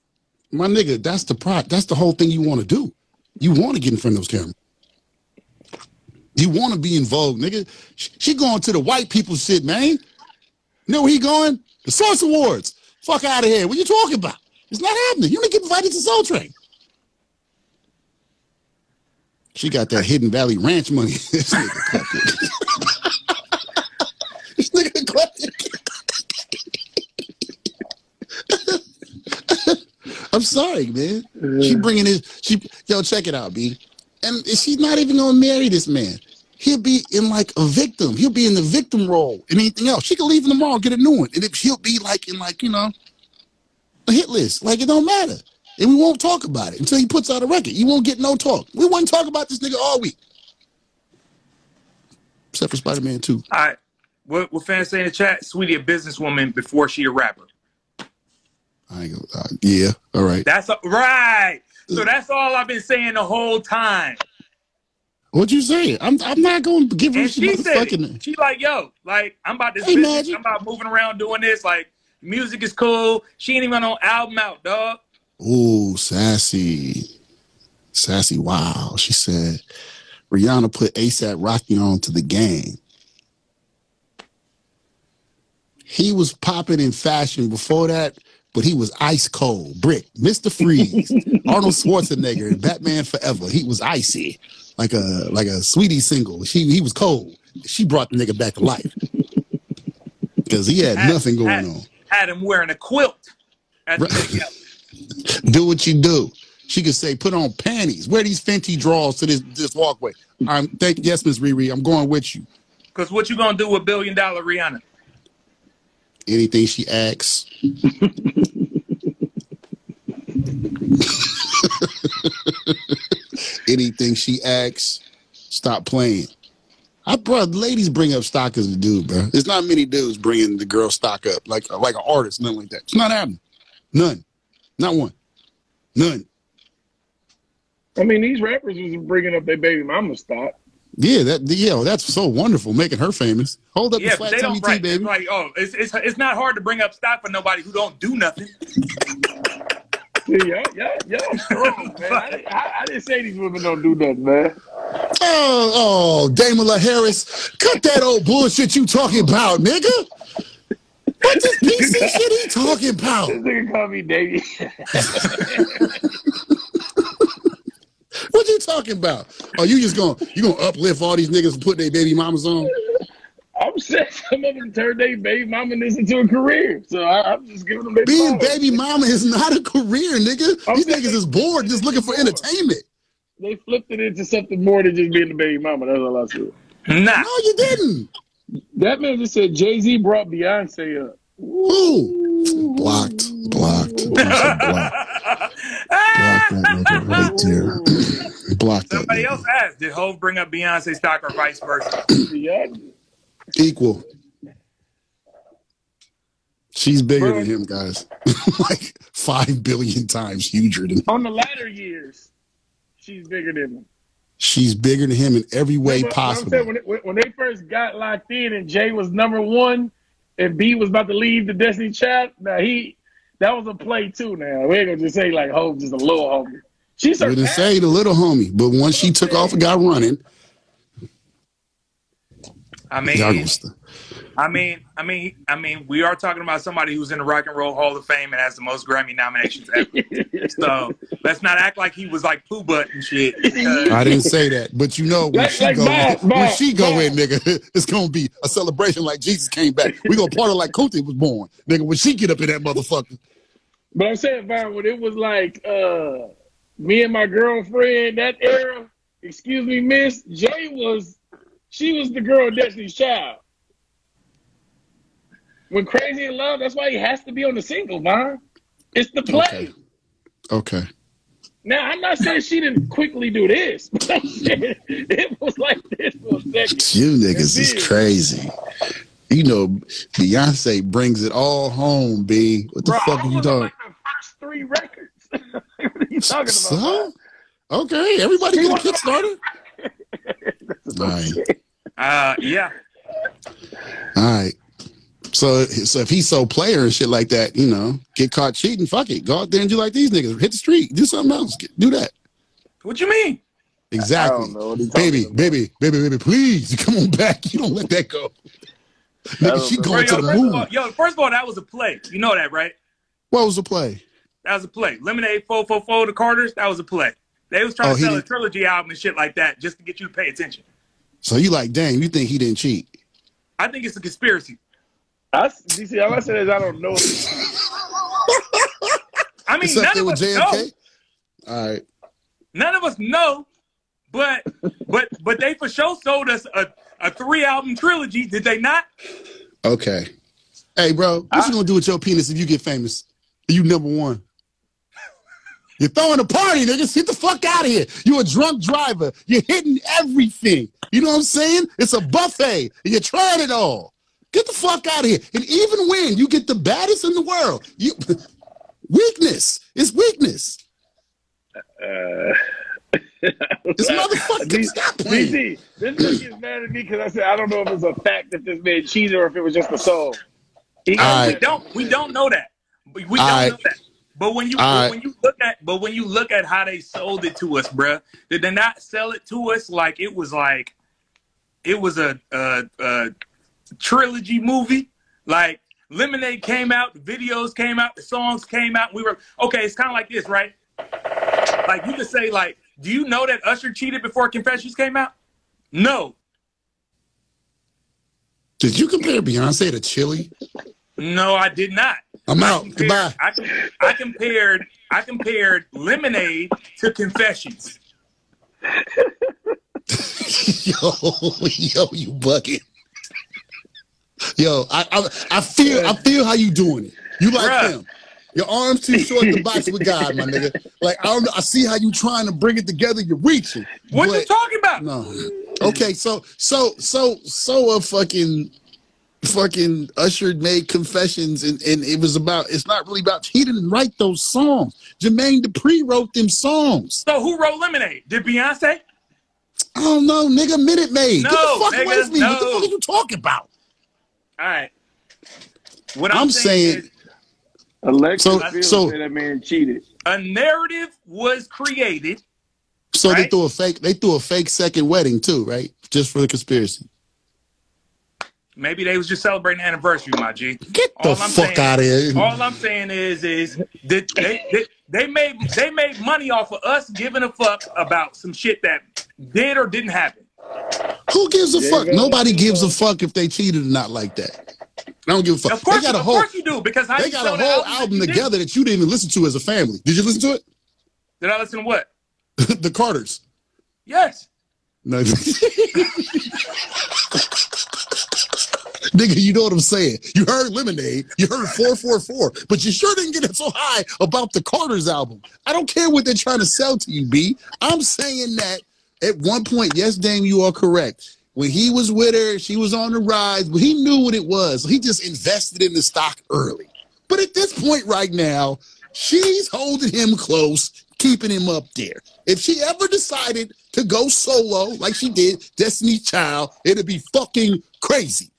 My nigga, that's the pro. That's the whole thing you want to do. You want to get in front of those cameras. You want to be in vogue, nigga. She, she going to the white people shit, man. You know where he going? The Source Awards. Fuck out of here. What you talking about? It's not happening. You don't get invited to Soul Train. She got that Hidden Valley Ranch money. this nigga clutching. this nigga. I'm sorry, man. She bringing his. She yo, check it out, B. And she's not even gonna marry this man. He'll be in like a victim. He'll be in the victim role and anything else. She can leave him tomorrow, get a new one, and if he'll be like in like you know a hit list. Like it don't matter, and we won't talk about it until he puts out a record. You won't get no talk. We wouldn't talk about this nigga all week, except for Spider Man Two. All right. What, what fans say in the chat? Saweetie, a businesswoman before she a rapper. I uh, yeah, all right. That's a, right. So that's all I've been saying the whole time. What you saying? I'm I'm not gonna give her And she said, it. she like, yo, like I'm about this Hey, business. Magic. I'm about moving around doing this. Like music is cool. She ain't even on album out, dog. Ooh, sassy. Sassy, wow. She said Rihanna put ASAP Rocky on to the game. He was popping in fashion before that, but he was ice cold. Brick, Mr. Freeze, Arnold Schwarzenegger, Batman Forever. He was icy, like a like a sweetie single. She he was cold. She brought the nigga back to life. Because he had Had- nothing going had- on. Had him wearing a quilt. At the Right. video. do what you do. She could say, put on panties. Wear these Fenty draws to this this walkway. I'm thank yes, Miss Riri. I'm going with you. Cause what you gonna do with billion dollar Rihanna? Anything she asks. Anything she asks, stop playing. I brought ladies bring up stock as a dude, bro. There's not many dudes bringing the girl stock up like like an artist, nothing like that. It's not happening. None, not one, none. I mean, these rappers was bringing up their baby mama stock. Yeah, that yeah, that's so wonderful, making her famous. Hold up Yeah, the flat they tummy don't right. baby. Like, oh, it's, it's it's not hard to bring up stock for nobody who don't do nothing. Yeah, y'all, y'all, y'all strong, man. I, didn't- I, I didn't say these women don't do nothing, man. Oh, oh, Damala Harris, cut that old bullshit you talking about, nigga. What this PC shit he talking about? This nigga called me Davey. What you talking about? Are you just gonna you gonna uplift all these niggas and put their baby mamas on? I'm some of them turned their baby mama this into a career. So I, I'm just giving them their Being flowers. baby mama is not a career, nigga. I'm These niggas is bored just looking for entertainment. They flipped it into something more than just being the baby mama. That's all I said. Nah. No, you didn't. That man just said Jay Z brought Beyonce up. Who? Blocked. Blocked. Blocked. Blocked that nigga right there. Blocked that Somebody nigga. else asked, did Hov bring up Beyonce stock or vice versa? Yeah. Equal. She's bigger Bro. than him, guys. like five billion times huger than On the latter years, she's bigger than him. She's bigger than him in every way possible. saying when, it, when- they first got locked in and Jay was number one and B was about to leave the Destiny Child, now he that was a play too. Now we ain't gonna just say like Hov just a little homie. She's We didn't say the little homie, but once she took off and got running, I mean, y'all I mean, I mean, I mean, we are talking about somebody who's in the Rock and Roll Hall of Fame and has the most Grammy nominations ever. so let's not act like he was like poo butt and shit. I didn't say that, but you know when Like- she like go Bob, when Bob, she go Bob. in, nigga, it's gonna be a celebration like Jesus came back. We gonna party like Kunti was born, nigga. When she get up in that motherfucker, But I'm saying, Vine, when it was like uh, me and my girlfriend that era, excuse me, Miss Jay was, she was the girl of Destiny's Child. When Crazy in Love, that's why he has to be on the single, man. It's the play. Okay. okay. Now I'm not saying she didn't quickly do this, but I'm saying it was like this for a second. You niggas is crazy. You know, Beyonce brings it all home, B. What the Bro, fuck I are you talking? like the first three records. what are you talking about? So? Okay, everybody get a Kickstarter. All right, Uh, yeah. all right. So, so if he's so player and shit like that, you know, get caught cheating, fuck it. Go out there and do like these niggas. Hit the street. Do something else. Get- Do that. What you mean? Exactly. I don't know what Baby, about. baby, baby, baby, please come on back. You don't let that go. Nigga, she know. Bro, going to yo, the first of all, moon. yo, first of all, that was a play. You know that, right? What was the play? That was a play. Lemonade 444 the Carters, that was a play. They was trying Oh, to sell a trilogy album and shit like that just to get you to pay attention. So you like, damn, you think he didn't cheat? I think it's a conspiracy. I, DC, all I said is I don't know. I mean, It's up none there of with us know. All right. None of us know, but but but they for sure sold us a, a three album trilogy. Did they not? Okay. Hey, bro, what you gonna do with your penis if you get famous? You number one. You're throwing a party, niggas. Get the fuck out of here. You're a drunk driver. You're hitting everything. You know what I'm saying? It's a buffet. And you're trying it all. Get the fuck out of here. And even when you get the baddest in the world, you weakness. It's weakness. Uh, This motherfucker D- stop playing. DC, this nigga gets mad at me because I said I don't know if it's a fact that this man cheated or if it was just a soul. He got We right. don't we don't know that. We, we don't right. know that. But when you right. Uh, when you look at but when you look at how they sold it to us, bruh, did they not sell it to us like it was like it was a, a, a trilogy movie? Like Lemonade came out, the videos came out, the songs came out. We were okay. It's kind of like this, right? Like you could say, like, do you know that Usher cheated before Confessions came out? No, Did you compare Beyonce to Chilli? no, I did not. I'm out. compared- Goodbye. I, I compared I compared Lemonade to Confessions. yo, yo, you bugging. Yo, I, I I feel I feel how you doing it. You like Bruh. him. Your arms too short to box with God, my nigga. Like I don't I see how you trying to bring it together. You're reaching. What you talking about? No. Okay, so so so so a fucking fucking Usher made confessions and, and it was about it's not really about he didn't write those songs. Jermaine Dupri wrote them songs. So who wrote Lemonade? Did Beyonce? I don't know, nigga. Minute Maid. Get No, the fuck away from me. What the fuck are you talking about? All right. What I'm, I'm saying, saying- is Alexis So- so- that man cheated. a narrative was created. So they threw a fake they threw a fake second wedding too, right? Just for the conspiracy. Maybe they was just celebrating the anniversary, my G. Get the All I'm fuck saying- out of here. All I'm saying is, is that they, they they made they made money off of us giving a fuck about some shit that did or didn't happen. Who gives a Yeah, fuck? man. Nobody gives a fuck if they cheated or not like that. I don't give a fuck. Of course, they got a of whole course you do, because how they you got a whole album that album you didn't? together that you didn't even listen to as a family. Did you listen to it? Did I listen to what? the Carters. Yes. No. Nigga, you know what I'm saying. You heard Lemonade, you heard 444, but you sure didn't get it so high about the Carters album. I don't care what they're trying to sell to you, B. I'm saying that at one point, yes, Dame, you are correct. When he was with her, she was on the rise, but he knew what it was. He just invested in the stock early. But at this point right now, she's holding him close, keeping him up there. If she ever decided to go solo like she did Destiny's Child, it'd be fucking crazy.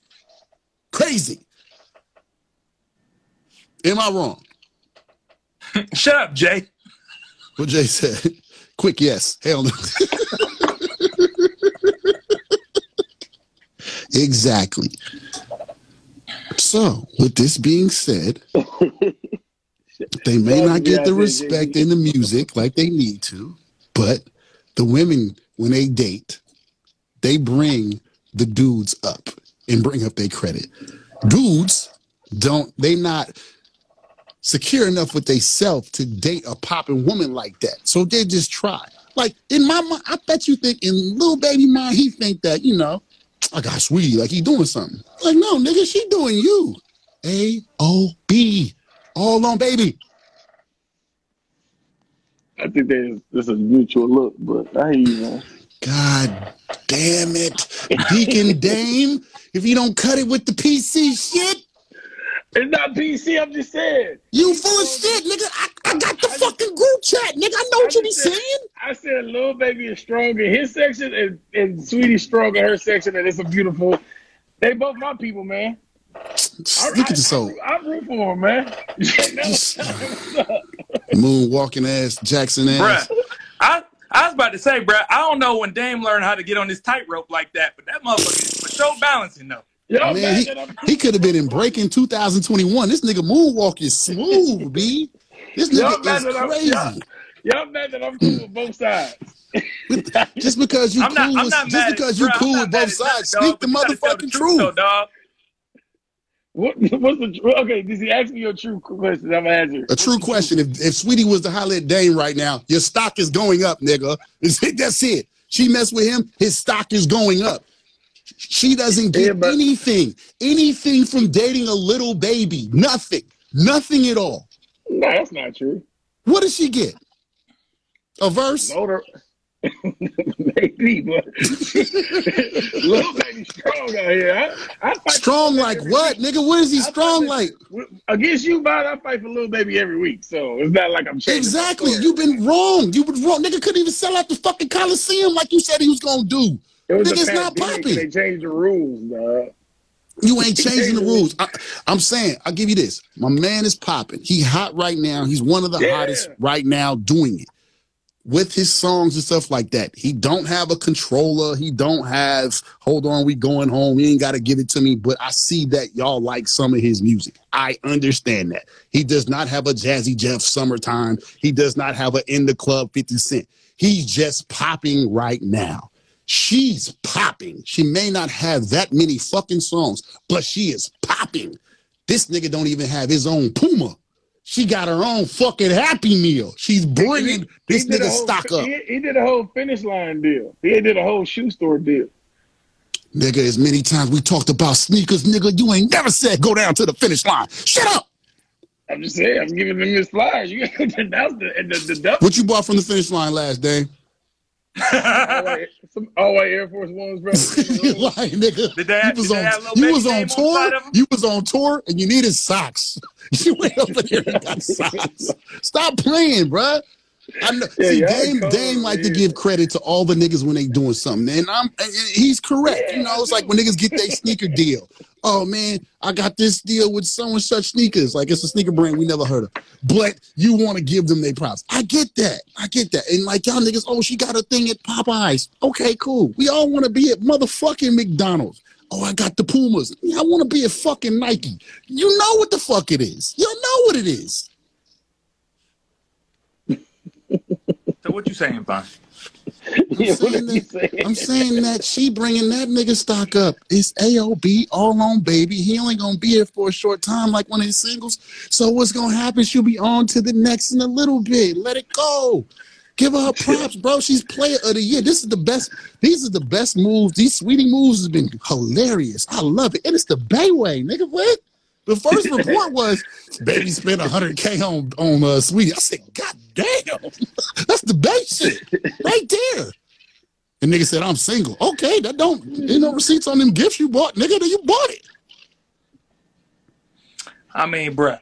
Crazy. Am I wrong? Shut up, Jay. What Jay said. Quick yes. Hell no. exactly. So, with this being said, they may not get the respect in the music like they need to, but the women, when they date, they bring the dudes up and bring up their credit. Dudes don't, they not secure enough with they self to date a popping woman like that. So they just try. Like in my mind, I bet you think in little baby mind, he think that, you know, I got Saweetie, like he doing something. Like, no, nigga, she doing you. A O B. All on baby. I think there's there's a mutual look, but I hear you, man. God damn it. Deacon Dame. If you don't cut it with the PC shit, It's not PC. I'm just saying. you full of shit, nigga. I, I got the fucking group chat, nigga. I know what you be saying. I said Lil Baby is strong in his section and, and Saweetie's strong in her section, and it's a beautiful. They both my people, man. I, Look at the soul. I, I, root for them, man. What's up? Moonwalking ass, Jackson ass. Bruh. I I was about to say, bruh, I don't know when Dame learned how to get on this tightrope like that, but that motherfucker is for sure balancing though. Y'all Man, mad he, he could have been in breaking 2021. This nigga moonwalk is smooth, B. This nigga mad is that I'm- crazy. y'all- Y'all mad that I'm cool with both sides. Just because you I'm cool not. With, not just because you bruh, cool with both sides, dog, speak the but you gotta tell motherfucking the truth. though, dog. What, what's the okay? Does he ask me your true question? I'm gonna answer. A true question. If, if Saweetie was the holler at Dame right now, your stock is going up, nigga. That's it. She messed with him, his stock is going up. She doesn't get Yeah, but- anything, anything from dating a little baby. Nothing. Nothing at all. No, that's not true. What does she get? A verse? Older, maybe, but little baby strong out here. I, I fight Strong like what, week. nigga? What is he I strong like? Against you, man, I fight for little baby every week, so it's not like I'm changing. Exactly. You've been wrong. You've been wrong. Nigga couldn't even sell out the fucking Coliseum like you said he was gonna do. It was Nigga, it's not popping. They changed the rules, dog. You ain't changing the rules. I, I'm saying, I'll give you this. My man is popping. He hot right now. He's one of the Yeah. hottest right now doing it. With his songs and stuff like that. He don't have a controller. He don't have, hold on, we going home. He ain't got to give it to me. But I see that y'all like some of his music. I understand that. He does not have a Jazzy Jeff summertime. He does not have a in the club 50 Cent. He's just popping right now. She's popping. She may not have that many fucking songs, but she is popping. This nigga don't even have his own Puma. She got her own fucking Happy Meal. She's bringing He- this he nigga whole- stock up. He, he did a whole finish line deal. He did a whole shoe store deal. Nigga, as many times we talked about sneakers, nigga, you ain't never said go down to the finish line. Shut up. I'm just saying, I'm giving them his flyers. You got to announce the the, the duck. What you bought from the finish line last day? All white, some all white Air Force Ones, bro. you lying, nigga. Did they you was did on, have you was on name on tour. side? You was on tour, and you needed socks. You went up there and got socks. Stop playing, bruh. I know. Yeah, See, Dame, cold, Dame like to give credit to all the niggas when they doing something, and I'm, and he's correct. you know, it's like when niggas get their sneaker deal. Oh man, I got this deal with so and such sneakers. Like it's a sneaker brand we never heard of, but you want to give them their props. I get that. I get that. And like y'all niggas, oh, she got a thing at Popeyes. Okay, cool. We all want to be at motherfucking McDonald's. Oh, I got the Pumas. I want to be a fucking Nike. You know what the fuck it is. You know what it is. So what you saying, Von? I'm, Yeah, what saying are you that, saying? I'm saying that she bringing that nigga stock up. It's AOB all on baby. He only gonna be here for a short time, like one of his singles. So what's gonna happen? She'll be on to the next in a little bit. Let it go. Give her her props, bro. She's player of the year. This is the best. These are the best moves. These Saweetie moves have been hilarious. I love it. And it's the Bay way, nigga. What? The first report was baby spent 100K on on uh, Saweetie. I said, God damn, that's the Bay shit right there. And nigga said, I'm single. Okay, that don't ain't no receipts on them gifts you bought, nigga. That you bought it. I mean, bruh.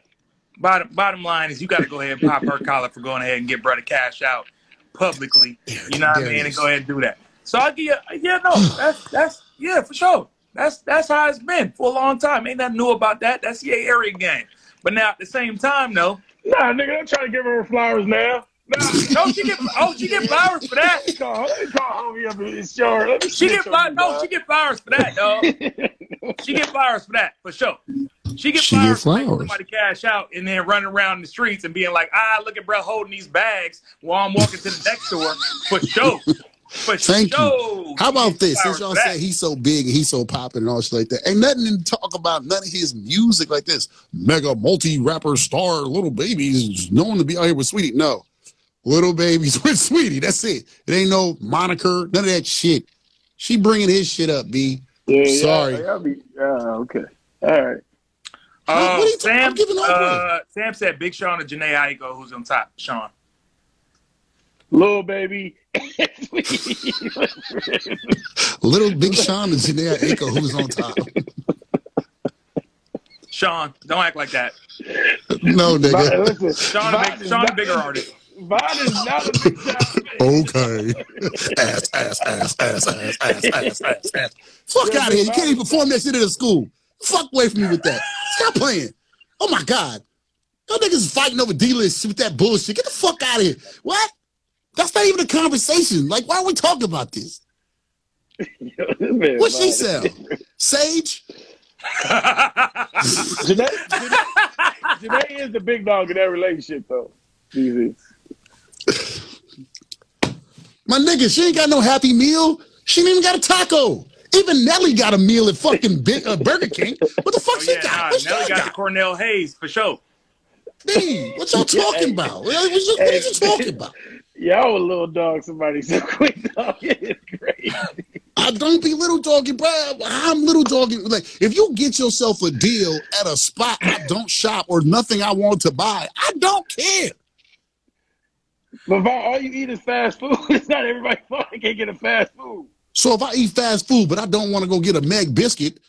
Bottom bottom line is you got to go ahead and pop her collar for going ahead and get brother cash out publicly. You know what I mean? And go ahead and do that. So I give you, yeah, no, that's that's yeah for sure. That's that's how it's been for a long time. Ain't nothing new about that. That's the area game. But now at the same time, though, Nah, nigga, I'm trying to give her her flowers now. Nah, no, she get oh she get flowers for that. Let me call, let call homie up in his short. She get flowers. No, she get flowers for that, dog. She get flowers for that for sure. She get She flowers, get for flowers. somebody cash out and then running around the streets and being like, ah, look at bro holding these bags while I'm walking to the next store for sure. For Thank you. How about this? Flowers Since y'all for say he's so big and he's so popping and all shit like that, ain't nothing to talk about none of his music like this. Mega multi rapper star little babies known to be out here with Saweetie. No. Little babies with Saweetie. That's it. It ain't no moniker, none of that shit. She bringing his shit up, B. Yeah, yeah, Sorry. I'll be, uh, okay. All right. What- Uh, what are you talking- Sam, I'm giving up uh, Sam said Big Sean and Jhené Aiko, who's on top? Sean. Little baby. Little Big Sean and Jhené Aiko, who's on top. Sean, don't act like that. No, Vi- nigga. listen, Sean, a big, is Sean a bigger artist. Vine is not a big time. Okay. ass, ass, ass, ass, ass, ass, ass, ass, ass. Fuck out of here. You can't even perform that shit at a school. Fuck away from me with that. Stop playing. Oh my God. Y'all niggas fighting over D-list with that bullshit. Get the fuck out of here. What? That's not even a conversation. Like, why are we talking about this? What she sell? Sage? Jhené, Jhené, Jhené is the big dog in that relationship, though. Easy. My nigga, she ain't got no happy meal. She ain't even got a taco. Even Nelly got a meal at fucking Big, uh, Burger King. What the fuck Oh, she yeah, got? nah, What she Nelly got the? Cornell Haynes for sure. D, what y'all talking about? What, what, you- what are you talking about? Y'all a little dog somebody so quick dog. It's great. I don't be little dogging, bro. I'm little dogging. Like, if you get yourself a deal at a spot I don't shop or nothing I want to buy, I don't care. But all you eat is fast food. It's not everybody fucking can't get a fast food. So if I eat fast food, but I don't want to go get a Meg biscuit,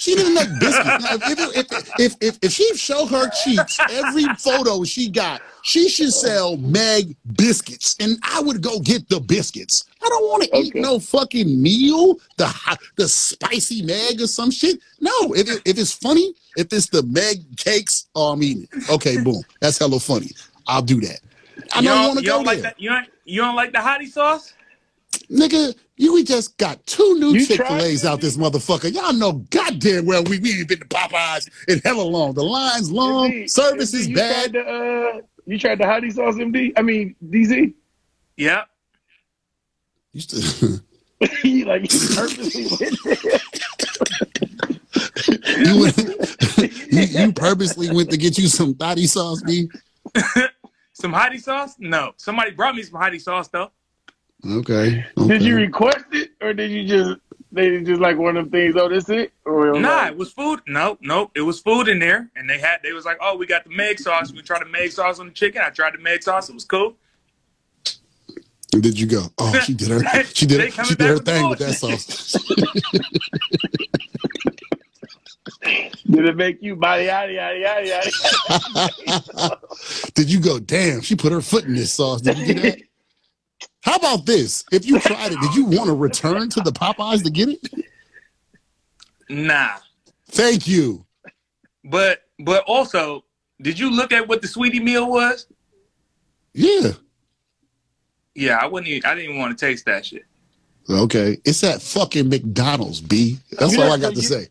she didn't make biscuits. Now, if, if, if, if, if she show her cheeks every photo she got, she should sell Meg biscuits, and I would go get the biscuits. I don't want to eat no fucking meal, the the spicy Meg or some shit. No, if it, if it's funny, if it's the Meg cakes, oh, I'm eating it. Okay, boom, that's hella funny. I'll do that. I you don't don't, want to you go don't like there, that. You don't, you don't like the hottie sauce? Nigga. You we just got two new Chick Fil A's out this motherfucker. Y'all know goddamn well we, we ain't been to Popeyes in hella long. The lines long, MD, service MD, is you bad. Tried the, uh, you tried the hottie sauce, MD? I mean, DZ? Yeah. You still- you like you purposely went there. you, went, you, you purposely went to get you some thotty sauce, B. Some hottie sauce? No. Somebody brought me some hottie sauce though. Okay. Did you request it, or did you just they just like one of them things? Oh, this it? Or it was Nah, like- it was food. Nope, nope. it was food in there, and they had. They was like, "Oh, we got the Meg sauce. We tried the Meg sauce on the chicken. I tried the Meg sauce. It was cool." And did you go? Oh, she did her. She did. They she did her with thing with that sauce. Did it make you body yada yada yada yada? did you go? Damn, she put her foot in this sauce. Did you get that? How about this? If you tried it, did you want to return to the Popeyes to get it? Nah, Thank you. but but also, did you look at what the Saweetie meal was? Yeah. Yeah, I wouldn't. Even, I didn't even want to taste that shit. Okay, it's at fucking McDonald's, B. That's all I got to say.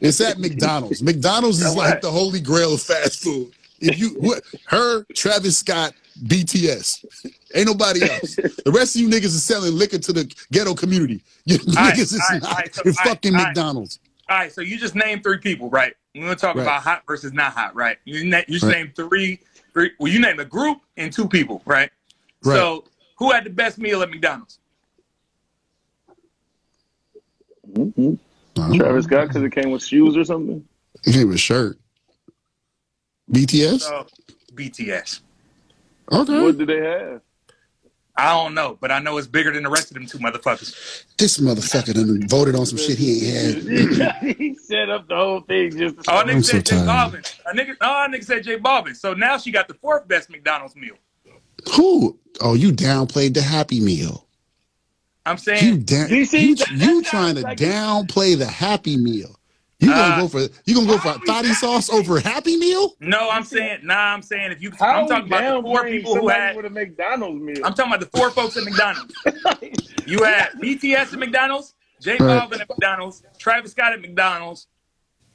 It's at McDonald's. McDonald's is like the holy grail of fast food. If you what her, Travis Scott, BTS, ain't nobody else. The rest of you niggas is selling liquor to the ghetto community. You right, niggas is all right, not. all right, so- it's all right, fucking all right. McDonald's. All right, so you just named three people, right? We're gonna talk Right. about hot versus not hot, right? You, na- you just Right. named three, three. Well, you named a group and two people, right? Right. So, who had the best meal at McDonald's? Mm-hmm. Travis Scott because it came with shoes or something. It gave a shirt. BTS. So, oh, BTS. Okay. What do they have? I don't know, but I know it's bigger than the rest of them two motherfuckers. This motherfucker done voted on some shit he ain't had. he set up the whole thing just. To Oh, a I'm nigga so said J Balvin. A nigga, oh, a nigga said J Balvin. So now she got the fourth best McDonald's meal. Who? Oh, you downplayed the Happy Meal. I'm You saying, You see, you, that- you trying to like- downplay the Happy Meal. You gonna Uh, go for you gonna go for how we thotty sauce over Happy Meal? no, I'm saying, nah, I'm saying if you, How I'm talking about the four people who had, with a McDonald's meal. I'm talking about the four folks at McDonald's. You had BTS at McDonald's, J Right. Balvin at McDonald's, Travis Scott at McDonald's,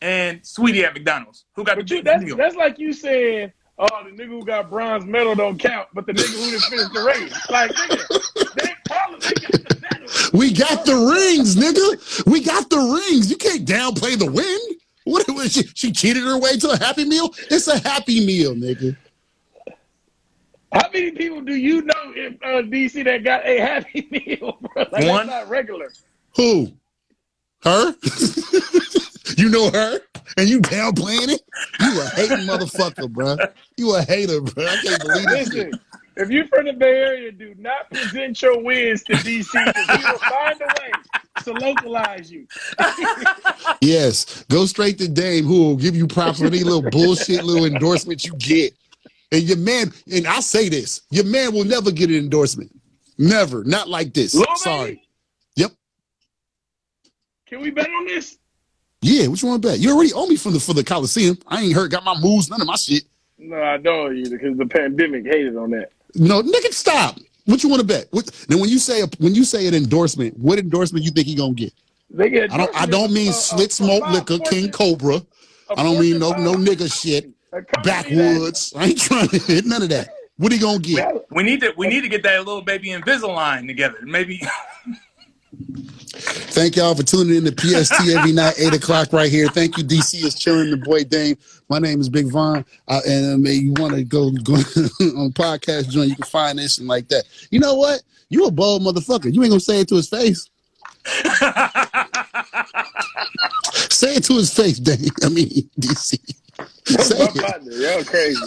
and Saweetie at McDonald's. Who got the But you, that's, meal? that's like you saying, oh, the nigga who got bronze medal don't count, but the nigga who didn't finish the race. Like, nigga, they all they got the medal. We got the rings, nigga. We got the rings. You can't downplay the win. What was she? She cheated her way to a Happy Meal. It's a Happy Meal, nigga. How many people do you know in uh, DC that got a happy meal, bro? Like, One. Not regular. Who? Her? you know her? And you downplaying it? You a hating motherfucker, bro. You a hater, bro. I can't believe this. Listen, if you're from the Bay Area, do not present your wins to DC because he will find a way to localize you. Yes, go straight to Dame, who will give you props for any little bullshit little endorsement you get. And your man, and I say this, your man will never get an endorsement. Never. Not like this. Lil Sorry. Baby, Yep. Can we bet on this? Yeah, what you want to bet? You already owe me for the for the Coliseum. I ain't hurt, got my moves, none of my shit. No, I don't either because the pandemic hated on that. No, nigga, stop. What you want to bet? What, then when you say a, when you say an endorsement, what endorsement you think he gonna get? They get I don't I don't mean uh, slit smoke liquor, Fortune- King Cobra. I don't mean no no nigga shit. a company Backwoods. I ain't trying to hit none of that. What he gonna get? We need to we need to get that little baby Invisalign together. Maybe Thank y'all for tuning in to PST every night, 8 o'clock right here. Thank you, DC is chilling the boy Dame. My name is Big Von. Uh, and um, you want to go, go on podcast joint, you can find this and like that. You know what? You a bold motherfucker. You ain't gonna say it to his face. Say it to his face, Dame. I mean, DC. Say my it. partner, y'all crazy.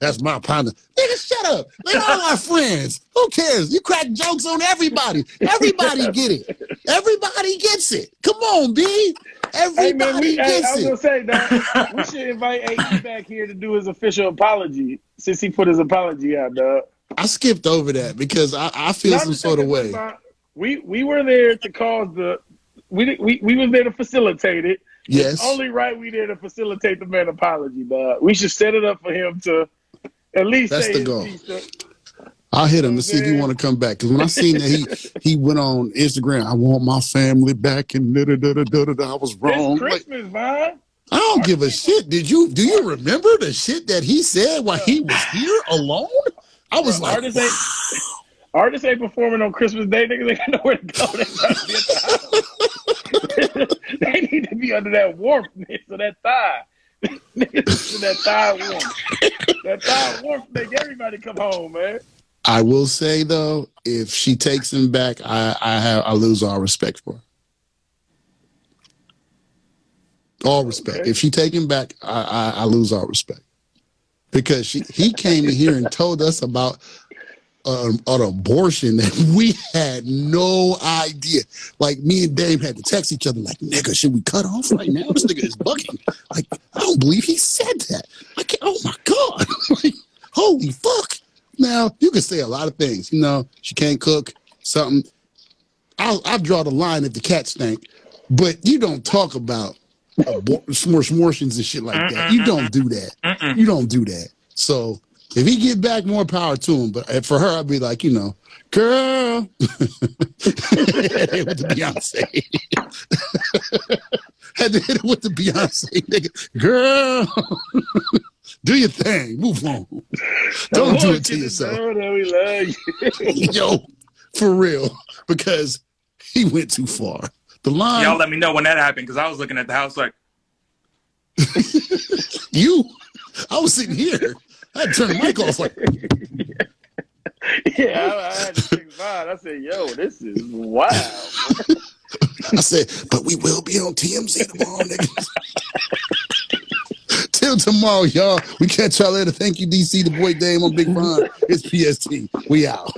That's my partner. Nigga, shut up. They're all our friends. Who cares? You crack jokes on everybody. Everybody get it. Everybody gets it. Come on, B. Hey Everybody man, we, hey, I gets was gonna say dog, we should invite AE back here to do his official apology since he put his apology out, dog. I skipped over that because I, I feel Not some sort of way. We we were there to cause the we we we was there to facilitate it. Yes. It's only right we there to facilitate the man apology, dog. We should set it up for him to at least That's say the his goal. I'll hit him to see if he want to come back. Because when I seen that he he went on Instagram, I want my family back and da da da da da da. I was wrong. It's Like, Christmas, man. I don't give a shit. Did you do you remember the shit that he said while he was here alone? I was like, Artists ain't artists ain't performing on Christmas Day. Niggas ain't got nowhere to go. They, gotta be at the house. they need to be under that warmthness of that thigh. That thigh warmth. That thigh warmth make everybody come home, man. I will say though, if she takes him back, I I have I lose all respect for her. All respect. Okay. If she take him back, I, I I lose all respect because she he came in here and told us about uh, an abortion that we had no idea. Like me and Dave had to text each other, like, "Nigga, should we cut off right now? This nigga is bugging. Like, I don't believe he said that. I can't. Oh my god! like, holy fuck! Now you can say a lot of things. You know, she can't cook something. I'll I'll draw the line if the cat stank, but you don't talk about smorshmortions and shit like that. You don't do that. You don't do that. So if he get back, more power to him. But eh, for her, I'd be like, you know, girl, hit it with the Beyonce. Had to hit it with the Beyonce, nigga. Girl, do your thing. Move on. Don't do it to yourself. Know that we love you. Yo, for real, because he went too far. The line, Y'all let me know when that happened because I was looking at the house like, you, I was sitting here. I had to turn the mic off. Like, yeah, I, I had to think it. I said, yo, this is wild. I said, but we will be on TMZ tomorrow, nigga. Till tomorrow, y'all. We catch y'all later. Thank you, DC, the boy Dame on Big Von. It's PST. We out.